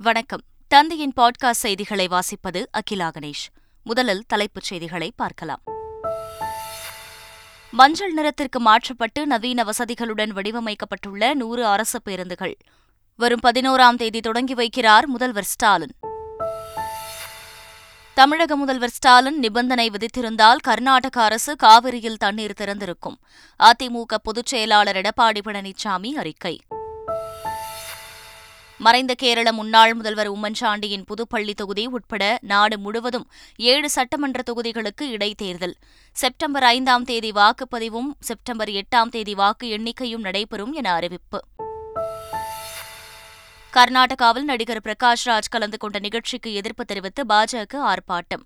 வணக்கம். தந்தையின் பாட்காஸ்ட் செய்திகளை வாசிப்பது அகிலா கணேஷ். முதலில் தலைப்புச் செய்திகளை பார்க்கலாம். மஞ்சள் நிறத்திற்கு மாற்றப்பட்டு நவீன வசதிகளுடன் வடிவமைக்கப்பட்டுள்ள நூறு அரசு பேருந்துகள். வரும் பதினோராம் தேதி தொடங்கி வைக்கிறார் முதல்வர் ஸ்டாலின். தமிழக முதல்வர் ஸ்டாலின் நிபந்தனை விதித்திருந்தால் கர்நாடக அரசு காவிரியில் தண்ணீர் திறந்திருக்கும். அதிமுக பொதுச் செயலாளர் எடப்பாடி பழனிசாமி அறிக்கை. மறைந்த கேரள முன்னாள் முதல்வர் உம்மன்சாண்டியின் புதுப்பள்ளி தொகுதி உட்பட நாடு முழுவதும் ஏழு சட்டமன்ற தொகுதிகளுக்கு இடைத்தேர்தல். செப்டம்பர் ஐந்தாம் தேதி வாக்குப்பதிவும் செப்டம்பர் எட்டாம் தேதி வாக்கு எண்ணிக்கையும் நடைபெறும் என அறிவிப்பு. கர்நாடகாவில் நடிகர் பிரகாஷ் ராஜ் கலந்து கொண்ட நிகழ்ச்சிக்கு எதிர்ப்பு தெரிவித்து பாஜக ஆர்ப்பாட்டம்.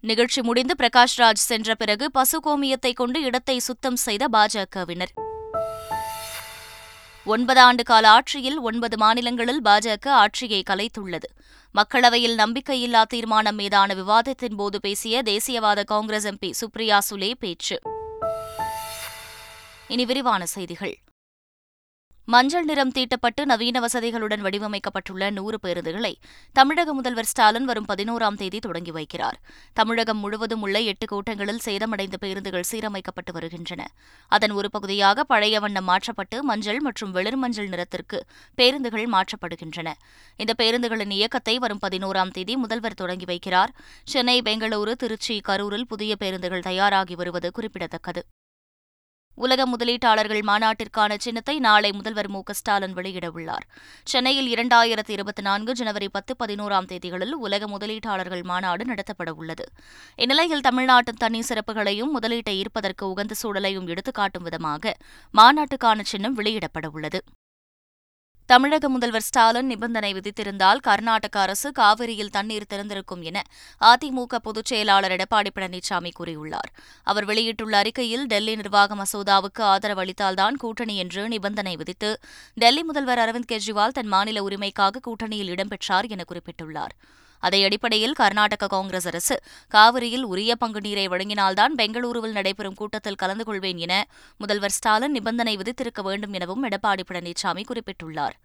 நிகழ்ச்சி முடிந்து பிரகாஷ் ராஜ் சென்ற பிறகு பசுகோமியத்தை கொண்டு இடத்தை சுத்தம் செய்த பாஜகவினர். ஒன்பது ஆண்டு கால ஆட்சியில் ஒன்பது மாநிலங்களில் பாஜக ஆட்சியை கலைத்துள்ளது. மக்களவையில் நம்பிக்கையில்லா தீர்மானம் மீதான விவாதத்தின் போது பேசிய தேசியவாத காங்கிரஸ் எம்பி சுப்ரியா சுலே பேச்சு. இனி விரிவான செய்திகள். மஞ்சள் நிறம் தீட்டப்பட்டு நவீன வசதிகளுடன் வடிவமைக்கப்பட்டுள்ள நூறு பேருந்துகளை தமிழக முதல்வர் ஸ்டாலின் வரும் பதினோராம் தேதி தொடங்கி வைக்கிறார். தமிழகம் முழுவதும் உள்ள எட்டு கூட்டங்களில் சேதமடைந்த பேருந்துகள் சீரமைக்கப்பட்டு வருகின்றன. அதன் ஒரு பகுதியாக பழைய வண்ணம் மாற்றப்பட்டு மஞ்சள் மற்றும் வெளிர் மஞ்சள் நிறத்திற்கு பேருந்துகள் மாற்றப்படுகின்றன. இந்த பேருந்துகளின் இயக்கத்தை வரும் பதினோராம் தேதி முதல்வர் தொடங்கி வைக்கிறார். சென்னை பெங்களூரு திருச்சி கரூரில் புதிய பேருந்துகள் தயாராகி வருவது குறிப்பிடத்தக்கது. உலக முதலீட்டாளர்கள் மாநாட்டிற்கான சின்னத்தை நாளை முதல்வர் மு. ஸ்டாலின் வெளியிடவுள்ளார் சென்னையில் இரண்டாயிரத்தி இருபத்தி நான்கு ஜனவரி பத்து பதினோராம் தேதிகளில் உலக முதலீட்டாளர்கள் மாநாடு நடத்தப்பட உள்ளது. இந்நிலையில் தமிழ்நாட்டின் தனி சிறப்புகளையும் முதலீட்டை ஈர்ப்பதற்கு உகந்த சூழலையும் எடுத்துக்காட்டும் விதமாக மாநாட்டுக்கான சின்னம் வெளியிடப்பட உள்ளது. தமிழக முதல்வர் ஸ்டாலின் நிபந்தனை விதித்திருந்தால் கர்நாடக அரசு காவிரியில் தண்ணீர் திறந்திருக்கும் என அதிமுக பொதுச் செயலாளர் எடப்பாடி பழனிசாமி கூறியுள்ளார். அவர் வெளியிட்டுள்ள அறிக்கையில் டெல்லி நிர்வாக மசோதாவுக்கு ஆதரவு அளித்தால்தான் கூட்டணி என்று நிபந்தனை விதித்து டெல்லி முதல்வர் அரவிந்த் கெஜ்ரிவால் தன் மாநில உரிமைக்காக கூட்டணியில் இடம்பெற்றார் என குறிப்பிட்டுள்ளார். அதை அடிப்படையில் கர்நாடக காங்கிரஸ் அரசு காவிரியில் உரிய பங்கு நீரை வழங்கினால்தான் பெங்களூருவில் நடைபெறும் கூட்டத்தில் கலந்து கொள்வேன் என முதல்வர் ஸ்டாலின் நிபந்தனை விதித்திருக்க வேண்டும் எனவும் எடப்பாடி பழனிசாமி குறிப்பிட்டுள்ளார்.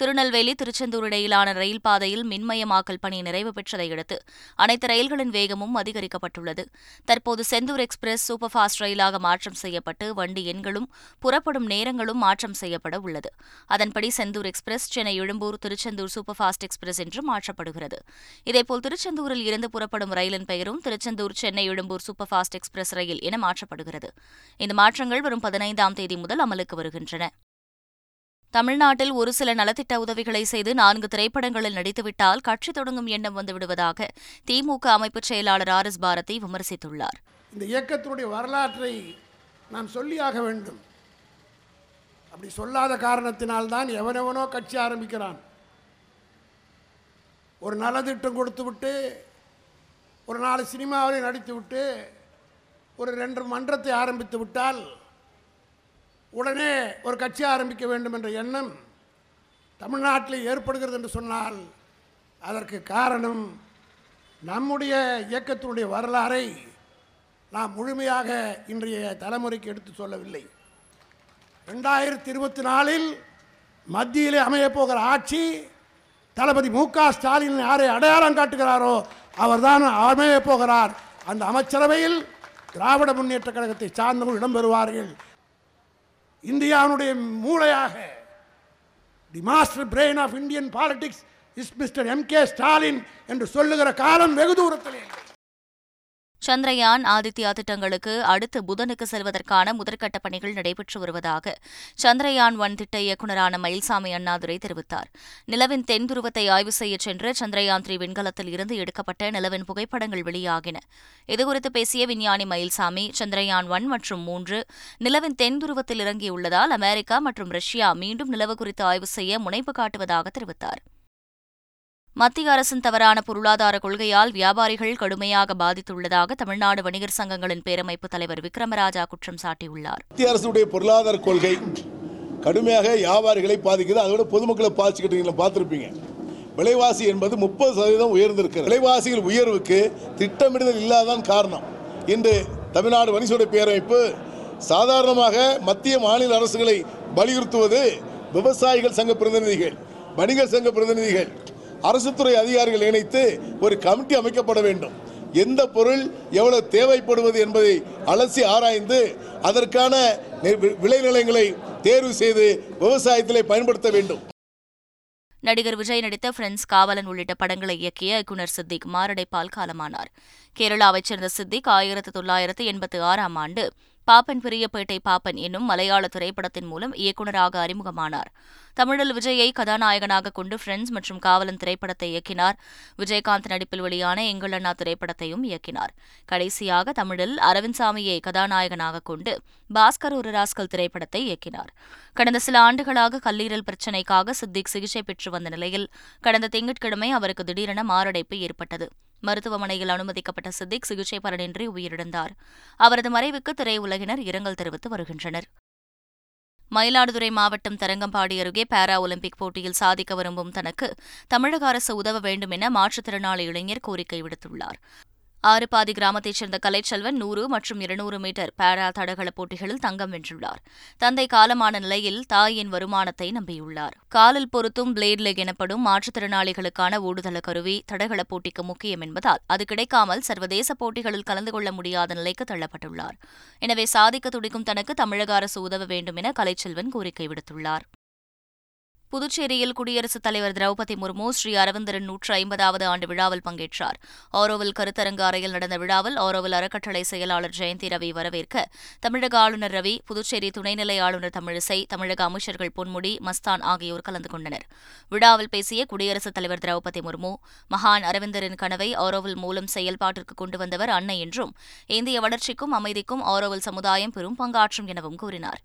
திருநெல்வேலி திருச்செந்தூர் இடையிலான ரயில் பாதையில் மின்மயமாக்கல் பணி நிறைவு பெற்றதை அடுத்து அனைத்து ரயில்களின் வேகமும் அதிகரிக்கப்பட்டுள்ளது. தற்போது செந்தூர் எக்ஸ்பிரஸ் சூப்பர் ஃபாஸ்ட் ரயிலாக மாற்றம் செய்யப்பட்டு வண்டி எண்களும் புறப்படும் நேரங்களும் மாற்றம் செய்யப்பட உள்ளது. அதன்படி Chendur express Chennai Ezhumbur Tiruchendur super fast express என்று மாற்றப்படுகிறது. இதேபோல் திருச்செந்தூரில் இருந்து புறப்படும் ரயிலின் பெயரும் Tiruchendur Chennai Ezhumbur super fast express ரயில் என மாற்றப்படுகிறது. இந்த மாற்றங்கள் வரும் பதினைந்தாம் தேதி முதல் அமலுக்கு வருகின்றன. தமிழ்நாட்டில் ஒரு சில நலத்திட்ட உதவிகளை செய்து நான்கு திரைப்படங்களில் நடித்துவிட்டால் கட்சி தொடங்கும் எண்ணம் வந்துவிடுவதாக திமுக அமைப்பு செயலாளர் ஆர் எஸ் பாரதி விமர்சித்துள்ளார். இந்த இயக்கத்தினுடைய வரலாற்றை நாம் சொல்லியாக வேண்டும். அப்படி சொல்லாத காரணத்தினால்தான் எவனெவனோ கட்சி ஆரம்பிக்கிறான். ஒரு நலத்திட்டம் கொடுத்து விட்டு ஒரு நாலு சினிமாவிலையும் நடித்து விட்டு ஒரு ரெண்டு மன்றத்தை ஆரம்பித்து விட்டால் உடனே ஒரு கட்சி ஆரம்பிக்க வேண்டும் என்ற எண்ணம் தமிழ்நாட்டில் ஏற்படுகிறது என்று சொன்னால் அதற்கு காரணம் நம்முடைய இயக்கத்தினுடைய வரலாறை நாம் முழுமையாக இன்றைய தலைமுறைக்கு எடுத்து சொல்லவில்லை. ரெண்டாயிரத்தி இருபத்தி நாலில் மத்தியிலே அமையப்போகிற ஆட்சி தளபதி மு க ஸ்டாலின் யாரை அடையாளம் காட்டுகிறாரோ அவர்தான் அமையப் போகிறார். அந்த அமைச்சரவையில் திராவிட முன்னேற்ற கழகத்தை சார்ந்தவர்கள் இடம்பெறுவார்கள் இந்தியாவுடைய மூளையாக the master brain of Indian politics is mister M K Stalin என்று சொல்லுகிற காலம் வெகு தூரத்தில் இல்லை. சந்திரயான் ஆதித்யா திட்டங்களுக்கு அடுத்து புதனுக்கு செல்வதற்கான முதற்கட்ட பணிகள் நடைபெற்று வருவதாக சந்திரயான் ஒன் திட்ட இயக்குநரான மயில்சாமி அண்ணாதுரை தெரிவித்தார். நிலவின் தென் துருவத்தை ஆய்வு செய்ய சென்று சந்திரயான் த்ரீ விண்கலத்தில் இருந்து எடுக்கப்பட்ட நிலவின் புகைப்படங்கள் வெளியாகின. இதுகுறித்து பேசிய விஞ்ஞானி மயில்சாமி சந்திரயான் ஒன் மற்றும் மூன்று நிலவின் தென் துருவத்தில் இறங்கியுள்ளதால் அமெரிக்கா மற்றும் ரஷ்யா மீண்டும் நிலவு குறித்து ஆய்வு செய்ய முனைப்பு காட்டுவதாக தெரிவித்தார். மத்திய அரசின் தவறான பொருளாதார கொள்கையால் வியாபாரிகள் கடுமையாக பாதித்துள்ளதாக தமிழ்நாடு வணிகர் சங்கங்களின் பேரமைப்பு தலைவர் விக்ரமராஜா குற்றம் சாட்டியுள்ளார். மத்திய அரசுடைய பொருளாதார கொள்கை கடுமையாக வியாபாரிகளை பாதிக்குது. அதோட பொதுமக்களை பாதிச்சுக்கிட்டு பார்த்துருப்பீங்க. விலைவாசி என்பது முப்பது சதவீதம் உயர்ந்திருக்கிறது. விலைவாசிகள் உயர்வுக்கு திட்டமிடுதல் இல்லாதான் காரணம். இன்று தமிழ்நாடு வணிகோட பேரமைப்பு சாதாரணமாக மத்திய மாநில அரசுகளை வலியுறுத்துவது விவசாயிகள் சங்க பிரதிநிதிகள் வணிகர் சங்க பிரதிநிதிகள் அரசு துறை அதிகாரிகள் இணைத்து ஒரு கமிட்டி அமைக்கப்பட வேண்டும். எந்த பொருள் எவ்வளவு தேவைப்படுவது என்பதை அலசி ஆராய்ந்து அதற்கான விளைநிலங்களை தேர்வு செய்து விவசாயத்திலே பயன்படுத்த வேண்டும். நடிகர் விஜய் நடித்த பிரெண்ட்ஸ் காவலன் உள்ளிட்ட படங்களை இயக்கிய இயக்குனர் சித்திக் மாரடைப்பால் காலமானார். கேரளாவைச் சேர்ந்த சித்திக் ஆயிரத்து தொள்ளாயிரத்து எண்பத்தி ஆறாம் ஆண்டு பாப்பன் பெரியப்பேட்டை பாப்பன் என்னும் மலையாள திரைப்படத்தின் மூலம் இயக்குநராக அறிமுகமானார். தமிழில் விஜயை கதாநாயகனாக கொண்டு ஃப்ரெண்ட்ஸ் மற்றும் காவலன் திரைப்படத்தை இயக்கினார். விஜயகாந்த் நடிப்பில் வெளியான எங்கள் அண்ணா திரைப்படத்தையும் இயக்கினார். கடைசியாக தமிழில் அரவிந்த் சாமியை கதாநாயகனாக கொண்டு பாஸ்கர் ஒரு ராஸ்கல் திரைப்படத்தை இயக்கினார். கடந்த சில ஆண்டுகளாக கல்லீரல் பிரச்சினைக்காக சித்திக் சிகிச்சை பெற்று வந்த நிலையில் கடந்த திங்கட்கிழமை அவருக்கு திடீரென மாரடைப்பு ஏற்பட்டது. மருத்துவமனையில் அனுமதிக்கப்பட்ட சித்திக் சிகிச்சை பலனின்றி உயிரிழந்தார். அவரது மறைவுக்கு திரையுலகினர் இரங்கல் தெரிவித்து வருகின்றனர். மயிலாடுதுறை மாவட்டம் தரங்கம்பாடி அருகே பாரா ஒலிம்பிக் போட்டியில் சாதிக்க விரும்பும் தனக்கு தமிழக அரசு உதவ வேண்டும் என மாற்றுத்திறனாளி இளைஞர் கோரிக்கை விடுத்துள்ளார். ஆறுபாதி கிராமத்தைச் சேர்ந்த கலைச்செல்வன் நூறு மற்றும் இருநூறு மீட்டர் பேரா தடகள போட்டிகளில் தங்கம் வென்றுள்ளார். தந்தை காலமான நிலையில் தாயின் வருமானத்தை நம்பியுள்ளார். காலில் பொருத்தும் பிளேட் லெக் எனப்படும் மாற்றுத்திறனாளிகளுக்கான ஓடுதள கருவி தடகள போட்டிக்கு முக்கியம் என்பதால் அது கிடைக்காமல் சர்வதேச போட்டிகளில் கலந்து கொள்ள முடியாத நிலைக்கு தள்ளப்பட்டுள்ளார். எனவே சாதிக்க துடிக்கும் தனக்கு தமிழக அரசு உதவ வேண்டும் என கலைச்செல்வன் கோரிக்கை விடுத்துள்ளார். புதுச்சேரியில் குடியரசுத் தலைவர் திரௌபதி முர்மு ஸ்ரீ அரவிந்தரின் நூற்று ஐம்பதாவது ஆண்டு விழாவில் பங்கேற்றார். ஆரோவில் கருத்தரங்கு அறையில் நடந்த விழாவில் ஆரோவில் அறக்கட்டளை செயலாளர் ஜெயந்தி ரவி வரவேற்க தமிழக ஆளுநர் ரவி புதுச்சேரி துணைநிலை ஆளுநர் தமிழிசை தமிழக அமைச்சர்கள் பொன்முடி மஸ்தான் ஆகியோர் கலந்து கொண்டனர். விழாவில் பேசிய குடியரசுத் தலைவர் திரௌபதி முர்மு மகான் அரவிந்தரின் கனவை ஆரோவில் மூலம் செயல்பாட்டிற்கு கொண்டு வந்தவர் அன்னை என்றும் இந்திய வளர்ச்சிக்கும் அமைதிக்கும் ஆரோவில் சமுதாயம் பெரும் பங்காற்றும் எனவும் கூறினார்.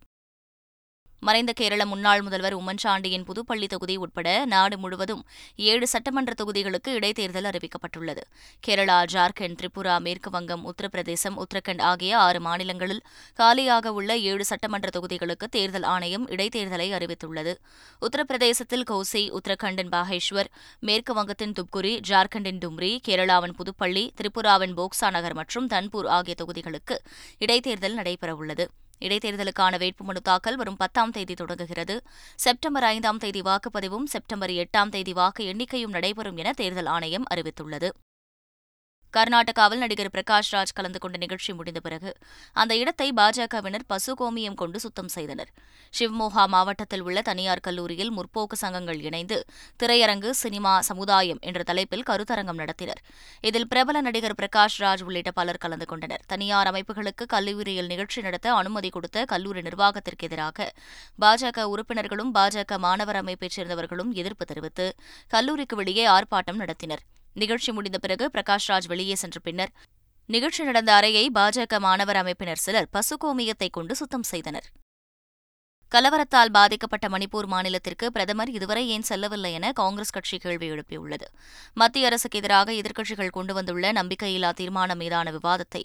மறைந்த கேரள முன்னாள் முதல்வர் உம்மன் சாண்டியின் புதுப்பள்ளி தொகுதி உட்பட நாடு முழுவதும் ஏழு சட்டமன்ற தொகுதிகளுக்கு இடைத்தேர்தல் அறிவிக்கப்பட்டுள்ளது. கேரளா ஜார்க்கண்ட் திரிபுரா மேற்கு வங்கம் உத்தரப்பிரதேசம் உத்தரகண்ட் ஆகிய ஆறு மாநிலங்களில் காலியாக உள்ள ஏழு சட்டமன்ற தொகுதிகளுக்கு தேர்தல் ஆணையம் இடைத்தேர்தலை அறிவித்துள்ளது. உத்தரப்பிரதேசத்தில் கோசி உத்தரகண்டின் பாகேஷ்வர் மேற்கு வங்கத்தின் துப்குரி ஜார்க்கண்டின் டும்ரி கேரளாவின் புதுப்பள்ளி திரிபுராவின் போக்சா நகர் மற்றும் தன்பூர் ஆகிய தொகுதிகளுக்கு இடைத்தேர்தல் நடைபெறவுள்ளது. இடைத்தேர்தலுக்கான வேட்புமனு தாக்கல் வரும் பத்தாம் தேதி தொடங்குகிறது. செப்டம்பர் ஐந்தாம் தேதி வாக்குப்பதிவும் செப்டம்பர் எட்டாம் தேதி வாக்கு எண்ணிக்கையும் நடைபெறும் என தேர்தல் ஆணையம் அறிவித்துள்ளது. கர்நாடகாவில் நடிகர் பிரகாஷ் ராஜ் கலந்து கொண்ட நிகழ்ச்சி முடிந்த பிறகு அந்த இடத்தை பாஜகவினர் பசுகோமியம் கொண்டு சுத்தம் செய்தனர். ஷிவ்மோகா மாவட்டத்தில் உள்ள தனியார் கல்லூரியில் முற்போக்கு சங்கங்கள் இணைந்து திரையரங்கு சினிமா சமுதாயம் என்ற தலைப்பில் கருத்தரங்கம் நடத்தினர். இதில் பிரபல நடிகர் பிரகாஷ் ராஜ் உள்ளிட்ட பலர் கலந்து கொண்டனர். தனியார் அமைப்புகளுக்கு கல்லூரியில் நிகழ்ச்சி நடத்த அனுமதி கொடுத்த கல்லூரி நிர்வாகத்திற்கு எதிராக பாஜக உறுப்பினர்களும் பாஜக மாணவர் அமைப்பைச் சேர்ந்தவர்களும் எதிர்ப்பு தெரிவித்து கல்லூரிக்கு வெளியே ஆர்ப்பாட்டம் நடத்தினர். நிகழ்ச்சி முடிந்த பிறகு பிரகாஷ் ராஜ் வெளியே சென்ற பின்னர் நிகழ்ச்சி நடந்த அறையை பாஜக மாணவர் அமைப்பினர் சிலர் பசுகோமியத்தை கொண்டு சுத்தம் செய்தனர். கலவரத்தால் பாதிக்கப்பட்ட மணிப்பூர் மாநிலத்திற்கு பிரதமர் இதுவரை ஏன் செல்லவில்லை என காங்கிரஸ் கட்சி கேள்வி எழுப்பியுள்ளது. மத்திய அரசுக்கு எதிராக எதிர்க்கட்சிகள் கொண்டு வந்துள்ள நம்பிக்கையில்லா தீர்மானம் மீதான விவாதத்தை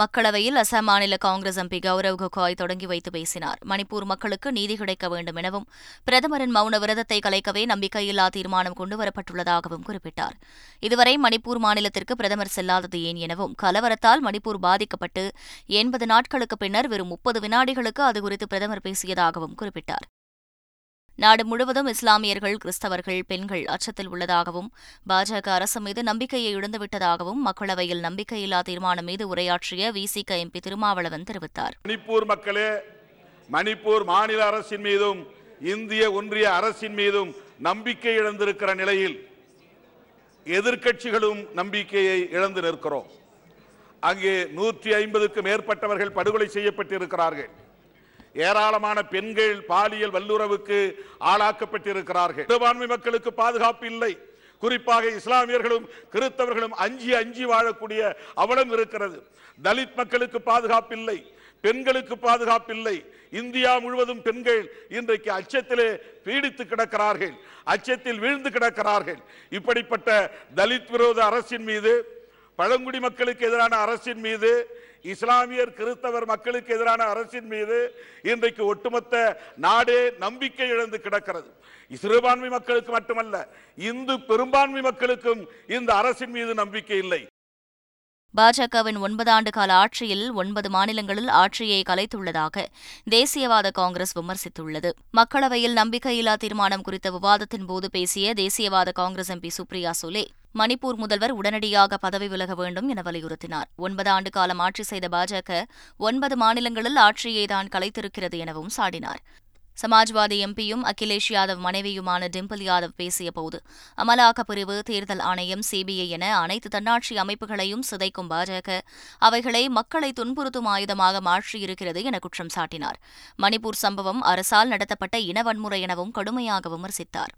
மக்களவையில் அசாம் மாநில காங்கிரஸ் எம்பி கௌரவ் கொகாய் தொடங்கி வைத்து பேசினார். மணிப்பூர் மக்களுக்கு நீதி கிடைக்க வேண்டும் எனவும் பிரதமரின் மௌன விரதத்தை கலைக்கவே நம்பிக்கையில்லா தீர்மானம் கொண்டுவரப்பட்டுள்ளதாகவும் குறிப்பிட்டார். இதுவரை மணிப்பூர் மாநிலத்திற்கு பிரதமர் செல்லாதது ஏன் எனவும் கலவரத்தால் மணிப்பூர் பாதிக்கப்பட்டு எண்பது நாட்களுக்கு பின்னர் வெறும் முப்பது வினாடிகளுக்கு அது குறித்து பிரதமர் பேசியதாகவும் குறிப்பிட்டார். நாடு முழுவதும் இஸ்லாமியர்கள் கிறிஸ்தவர்கள் பெண்கள் அச்சத்தில் உள்ளதாகவும் பாஜக அரசு மீது நம்பிக்கையை இழந்துவிட்டதாகவும் மக்களவையில் நம்பிக்கையில்லா தீர்மானம் மீது உரையாற்றிய விசிக எம்பி திருமாவளவன் தெரிவித்தார். மணிப்பூர் மக்களே மணிப்பூர் மாநில அரசின் மீதும் இந்திய ஒன்றிய அரசின் மீதும் நம்பிக்கை இழந்திருக்கிற நிலையில் எதிர்க்கட்சிகளும் நம்பிக்கையை இழந்து நிற்கிறோம். அங்கே நூற்றி ஐம்பதுக்கு மேற்பட்டவர்கள் படுகொலை செய்யப்பட்டிருக்கிறார்கள். ஏராளமான பெண்கள் பாலியல் வல்லுறவுக்கு ஆளாக்கப்பட்டிருக்கிறார்கள். சிறுபான்மை மக்களுக்கு பாதுகாப்பு இல்லை. குறிப்பாக இஸ்லாமியர்களும் கிறிஸ்தவர்களும் அஞ்சி அஞ்சி வாழக்கூடிய அவலம் இருக்கிறது. தலித் மக்களுக்கு பாதுகாப்பு இல்லை. பெண்களுக்கு பாதுகாப்பு இல்லை. இந்தியா முழுவதும் பெண்கள் இன்றைக்கு அச்சத்திலே பீடித்து கிடக்கிறார்கள். அச்சத்தில் வீழ்ந்து கிடக்கிறார்கள். இப்படிப்பட்ட தலித் விரோத அரசின் மீது பழங்குடி மக்களுக்கு எதிரான அரசின் மீது இஸ்லாமியர் கிறிஸ்தவர் மக்களுக்கு எதிரான அரசின் மீது இன்றைக்கு ஒட்டுமொத்த நாடே நம்பிக்கை இழந்து கிடக்கிறது. சிறுபான்மை மக்களுக்கு மட்டுமல்ல இந்து பெரும்பான்மை மக்களுக்கும் இந்த அரசின் மீது நம்பிக்கை இல்லை. பாஜகவின் ஒன்பது ஆண்டு கால ஆட்சியில் ஒன்பது மாநிலங்களில் ஆட்சியை கலைத்துள்ளதாக தேசியவாத காங்கிரஸ் விமர்சித்துள்ளது. மக்களவையில் நம்பிக்கையில்லா தீர்மானம் குறித்த விவாதத்தின் போது பேசிய தேசியவாத காங்கிரஸ் எம்பி சுப்ரியா சுலே மணிப்பூர் முதல்வர் உடனடியாக பதவி விலக வேண்டும் என வலியுறுத்தினார். ஒன்பது ஆண்டு காலம் ஆட்சி செய்த பாஜக ஒன்பது மாநிலங்களில் ஆட்சியை தான் கலைத்திருக்கிறது எனவும் சாடினார். சமாஜ்வாதி எம்பியும் அகிலேஷ் யாதவ் மனைவியுமான டிம்பிள் யாதவ் பேசியபோது அமலாக்கப் பிரிவு தேர்தல் ஆணையம் சிபிஐ என அனைத்து தன்னாட்சி அமைப்புகளையும் சிதைக்கும் பாஜக அவைகளை மக்களை துன்புறுத்தும் ஆயுதமாக மாற்றியிருக்கிறது என குற்றம் சாட்டினார். மணிப்பூர் சம்பவம் அரசால் நடத்தப்பட்ட இன வன்முறை எனவும் கடுமையாக விமர்சித்தார்.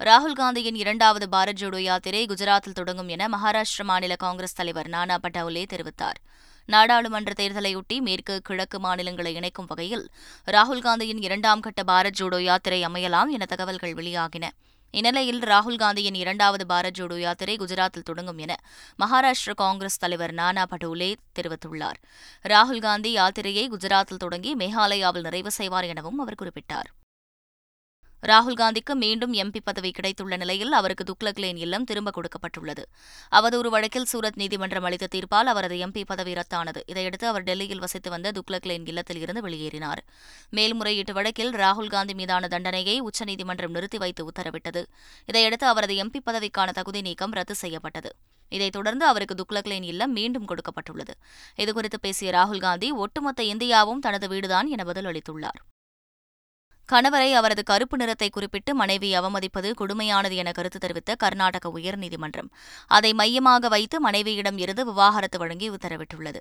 ராகுல் காந்தியின் இரண்டாவது பாரத் ஜோடோ யாத்திரை குஜராத்தில் தொடங்கும் என மகாராஷ்டிர மாநில காங்கிரஸ் தலைவர் நானா பட்டோலே தெரிவித்தார். நாடாளுமன்ற தேர்தலையொட்டி மேற்கு கிழக்கு மாநிலங்களை இணைக்கும் வகையில் ராகுல் காந்தியின் இரண்டாம் கட்ட பாரத் ஜோடோ யாத்திரை அமையலாம் என தகவல்கள் வெளியாகின. இந்நிலையில் ராகுல் காந்தியின் இரண்டாவது பாரத் ஜோடோ யாத்திரை குஜராத்தில் தொடங்கும் என மகாராஷ்டிர காங்கிரஸ் தலைவர் நானா படோலே தெரிவித்துள்ளார். ராகுல் காந்தி யாத்திரையை குஜராத்தில் தொடங்கி மேகாலயாவில் நிறைவு செய்வார் எனவும் அவர் குறிப்பிட்டார். ராகுல் காந்திக்கு மீண்டும் எம்பி பதவி கிடைத்துள்ள நிலையில் அவருக்கு துக்ளக் லேன் இல்லம் திரும்ப கொடுக்கப்பட்டுள்ளது. அவதூறு வழக்கில் சூரத் நீதிமன்றம் அளித்த தீர்ப்பால் அவரது எம்பி பதவி ரத்தானது. இதையடுத்து அவர் டெல்லியில் வசித்து வந்த துக்ளக் லேன் இல்லத்தில் இருந்து வெளியேறினார். மேல்முறையீட்டு வழக்கில் ராகுல் காந்தி மீதான தண்டனையை உச்சநீதிமன்றம் நிறுத்தி வைத்து உத்தரவிட்டது. இதையடுத்து அவரது எம்பி பதவிக்கான தகுதி நீக்கம் ரத்து செய்யப்பட்டது. இதைத் தொடர்ந்து அவருக்கு துக்ளக்லேன் இல்லம் மீண்டும் கொடுக்கப்பட்டுள்ளது. இதுகுறித்து பேசிய ராகுல் காந்தி ஒட்டுமொத்த இந்தியாவும் தனது வீடுதான் என பதிலளித்துள்ளார். கணவரை அவரது கருப்பு நிறத்தை குறிப்பிட்டு மனைவி அவமதிப்பது கொடுமையானது என கருத்து தெரிவித்த கர்நாடக உயர்நீதிமன்றம். அதை மையமாக வைத்து மனைவியிடம் இருந்து விவாகரத்து வழங்கி உத்தரவிட்டுள்ளது.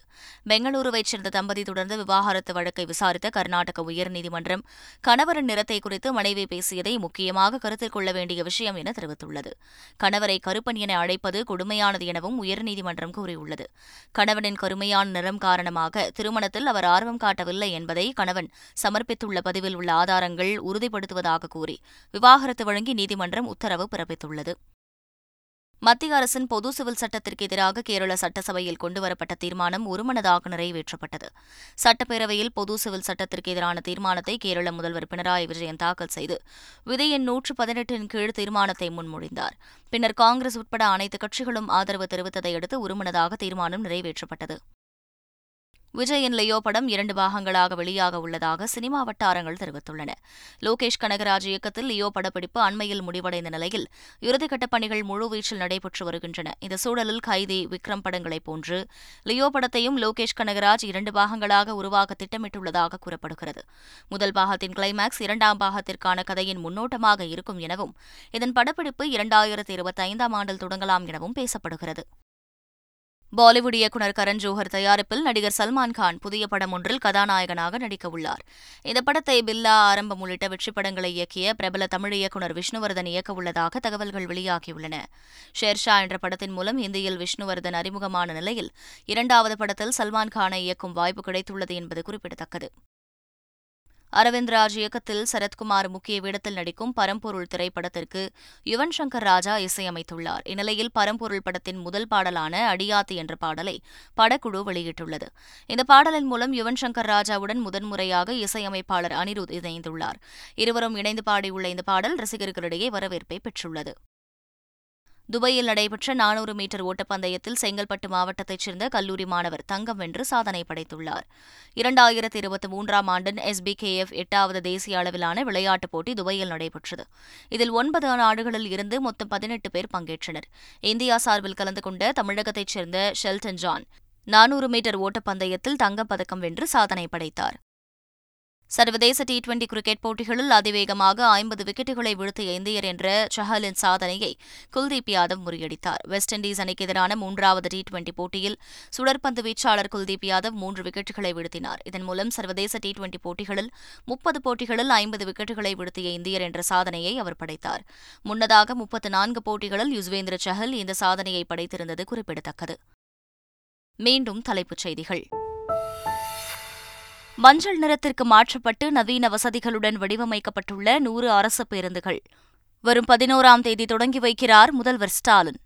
பெங்களூருவைச் சேர்ந்த தம்பதி தொடர்ந்து விவாகரத்து வழக்கை விசாரித்த கர்நாடக உயர்நீதிமன்றம் கணவரின் நிறத்தை குறித்து மனைவி பேசியதை முக்கியமாக கருத்தில் கொள்ள வேண்டிய விஷயம் என தெரிவித்துள்ளது. கணவரை கருப்பன் என அழைப்பது கொடுமையானது எனவும் உயர்நீதிமன்றம் கூறியுள்ளது. கணவனின் கருமையான நிறம் காரணமாக திருமணத்தில் அவர் ஆர்வம் காட்டவில்லை என்பதை கணவன் சமர்ப்பித்துள்ள பதிவில் உள்ள ஆதாரங்கள் ஆதாரங்கள் உறுதிப்படுத்துவதாக கூறி விவாகரத்து வழங்கி நீதிமன்றம் உத்தரவு பிறப்பித்துள்ளது. மத்திய அரசின் பொது சிவில் சட்டத்திற்கு எதிராக கேரள சட்டசபையில் கொண்டுவரப்பட்ட தீர்மானம் ஒருமனதாக நிறைவேற்றப்பட்டது. சட்டப்பேரவையில் பொது சிவில் சட்டத்திற்கு எதிரான தீர்மானத்தை கேரள முதல்வர் பினராயி விஜயன் தாக்கல் செய்து விதி எண் நூற்று பதினெட்டின் கீழ் தீர்மானத்தை முன்மொழிந்தார். பின்னர் காங்கிரஸ் உட்பட அனைத்து கட்சிகளும் ஆதரவு தெரிவித்ததை அடுத்து ஒருமனதாக தீர்மானம் நிறைவேற்றப்பட்டது. விஜயின் லியோ படம் இரண்டு பாகங்களாக வெளியாக உள்ளதாக சினிமா வட்டாரங்கள் தெரிவித்துள்ளன. லோகேஷ் கனகராஜ் இயக்கத்தில் லியோ படப்பிடிப்பு அண்மையில் முடிவடைந்த நிலையில் இறுதிக்கட்ட பணிகள் முழுவீச்சில் நடைபெற்று வருகின்றன. இந்த சூழலில் கைதி விக்ரம் படங்களைப் போன்று லியோ படத்தையும் லோகேஷ் கனகராஜ் இரண்டு பாகங்களாக உருவாக்க திட்டமிட்டுள்ளதாக கூறப்படுகிறது. முதல் பாகத்தின் கிளைமாக்ஸ் இரண்டாம் பாகத்திற்கான கதையின் முன்னோட்டமாக இருக்கும் எனவும் இதன் படப்பிடிப்பு இரண்டாயிரத்தி இருபத்தி ஐந்தாம் ஆண்டில் தொடங்கலாம் எனவும் பேசப்படுகிறது. பாலிவுட் இயக்குநர் கரண் ஜோஹர் தயாரிப்பில் நடிகர் சல்மான் கான் புதிய படம் ஒன்றில் கதாநாயகனாக நடிக்க உள்ளார் இந்த படத்தை பில்லா ஆரம்பம் உள்ளிட்ட வெற்றி படங்களை இயக்கிய பிரபல தமிழ் இயக்குநர் விஷ்ணுவர்தன் இயக்க உள்ளதாக தகவல்கள் வெளியாகியுள்ளன. ஷேர்ஷா என்ற படத்தின் மூலம் இந்தியில் விஷ்ணுவர்தன் அறிமுகமான நிலையில் இரண்டாவது படத்தில் சல்மான் கானை இயக்கும் வாய்ப்பு கிடைத்துள்ளது என்பது குறிப்பிடத்தக்கது. அரவிந்த் ராஜ் இயக்கத்தில் சரத்குமார் முக்கிய வேடத்தில் நடிக்கும் பரம்பொருள் திரைப்படத்திற்கு யுவன் சங்கர் ராஜா இசையமைத்துள்ளார். இந்நிலையில் பரம்பொருள் படத்தின் முதல் பாடலான அடியாத்தி என்ற பாடலை படக்குழு வெளியிட்டுள்ளது. இந்த பாடலின் மூலம் யுவன் சங்கர் ராஜாவுடன் முதன்முறையாக இசையமைப்பாளர் அனிருத் இணைந்துள்ளார். இருவரும் இணைந்து பாடியுள்ள இந்த பாடல் ரசிகர்களிடையே வரவேற்பை பெற்றுள்ளது. துபாயில் நடைபெற்ற நானூறு மீட்டர் ஓட்டப்பந்தயத்தில் செங்கல்பட்டு மாவட்டத்தைச் சேர்ந்த கல்லூரி மாணவர் தங்கம் வென்று சாதனை படைத்துள்ளார். இரண்டாயிரத்தி இருபத்தி மூன்றாம் ஆண்டின் எஸ்பிகேஎஃப் எட்டாவது தேசிய அளவிலான விளையாட்டுப் போட்டி துபாயில் நடைபெற்றது. இதில் ஒன்பது நாடுகளில் இருந்து மொத்தம் பதினெட்டு பேர் பங்கேற்றனர். இந்தியா சார்பில் கலந்து கொண்ட தமிழகத்தைச் சேர்ந்த ஷெல்டன் ஜான் நானூறு மீட்டர் ஓட்டப்பந்தயத்தில் தங்கப்பதக்கம் வென்று சாதனை படைத்தார். சர்வதேச டி டுவெண்டி கிரிக்கெட் போட்டிகளில் அதிவேகமாக ஐம்பது விக்கெட்டுகளை வீழ்த்திய இந்தியர் என்ற சஹலின் சாதனையை குல்தீப் யாதவ் முறியடித்தார். வெஸ்ட் இண்டீஸ் அணிக்கு எதிரான மூன்றாவது டி டுவெண்டி போட்டியில் சுடற்பந்து வீச்சாளர் குல்தீப் யாதவ் மூன்று விக்கெட்டுகளை வீழ்த்தினார். இதன் மூலம் சர்வதேச டி டுவெண்டி போட்டிகளில் முப்பது போட்டிகளில் ஐம்பது விக்கெட்டுகளை வீழ்த்திய இந்தியர் என்ற சாதனையை அவர் படைத்தார். முன்னதாக முப்பத்து நான்கு போட்டிகளில் யுஸ்வேந்திர சஹல் இந்த சாதனையை படைத்திருந்தது குறிப்பிடத்தக்கது. மீண்டும் தலைப்புச் செய்திகள். மஞ்சள் நிறத்திற்கு மாற்றப்பட்டு நவீன வசதிகளுடன் வடிவமைக்கப்பட்டுள்ள நூறு அரசு பேருந்துகள். வரும் பதினோராம் தேதி தொடங்கி வைக்கிறார் முதல்வர் ஸ்டாலின்.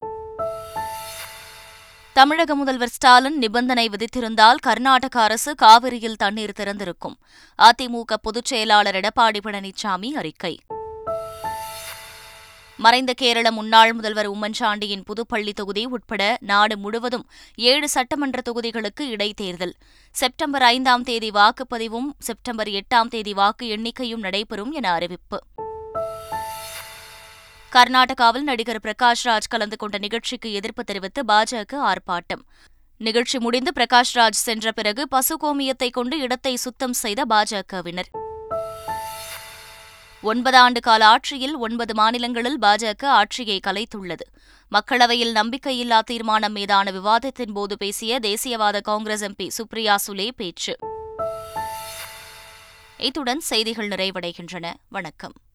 தமிழக முதல்வர் ஸ்டாலின் நிபந்தனை விதித்திருந்தால் கர்நாடக அரசு காவிரியில் தண்ணீர் திறந்திருக்கும். அதிமுக பொதுச் செயலாளர் எடப்பாடி பழனிசாமி அறிக்கை. மறைந்த கேரள முன்னாள் முதல்வர் உம்மன்சாண்டியின் புதுப்பள்ளி தொகுதி உட்பட நாடு முழுவதும் ஏழு சட்டமன்ற தொகுதிகளுக்கு இடைத்தேர்தல். செப்டம்பர் ஐந்தாம் தேதி வாக்குப்பதிவும் செப்டம்பர் எட்டாம் தேதி வாக்கு எண்ணிக்கையும் நடைபெறும் என அறிவிப்பு. கர்நாடகாவில் நடிகர் பிரகாஷ் ராஜ் கலந்து கொண்ட நிகழ்ச்சிக்கு எதிர்ப்பு தெரிவித்து பாஜக ஆர்ப்பாட்டம். நிகழ்ச்சி முடிந்து பிரகாஷ் ராஜ் சென்ற பிறகு பசுகோமியத்தை கொண்டு இடத்தை சுத்தம் செய்த பாஜகவினர். ஒன்பது ஆண்டு கால ஆட்சியில் ஒன்பது மாநிலங்களில் பாஜக ஆட்சியை கலைத்துள்ளது. மக்களவையில் நம்பிக்கையில்லா தீர்மானம் மீதான விவாதத்தின் போது பேசிய தேசியவாத காங்கிரஸ் எம்பி சுப்ரியா சுலே பேச்சு. இத்துடன் செய்திகள் நிறைவடைகின்றன. வணக்கம்.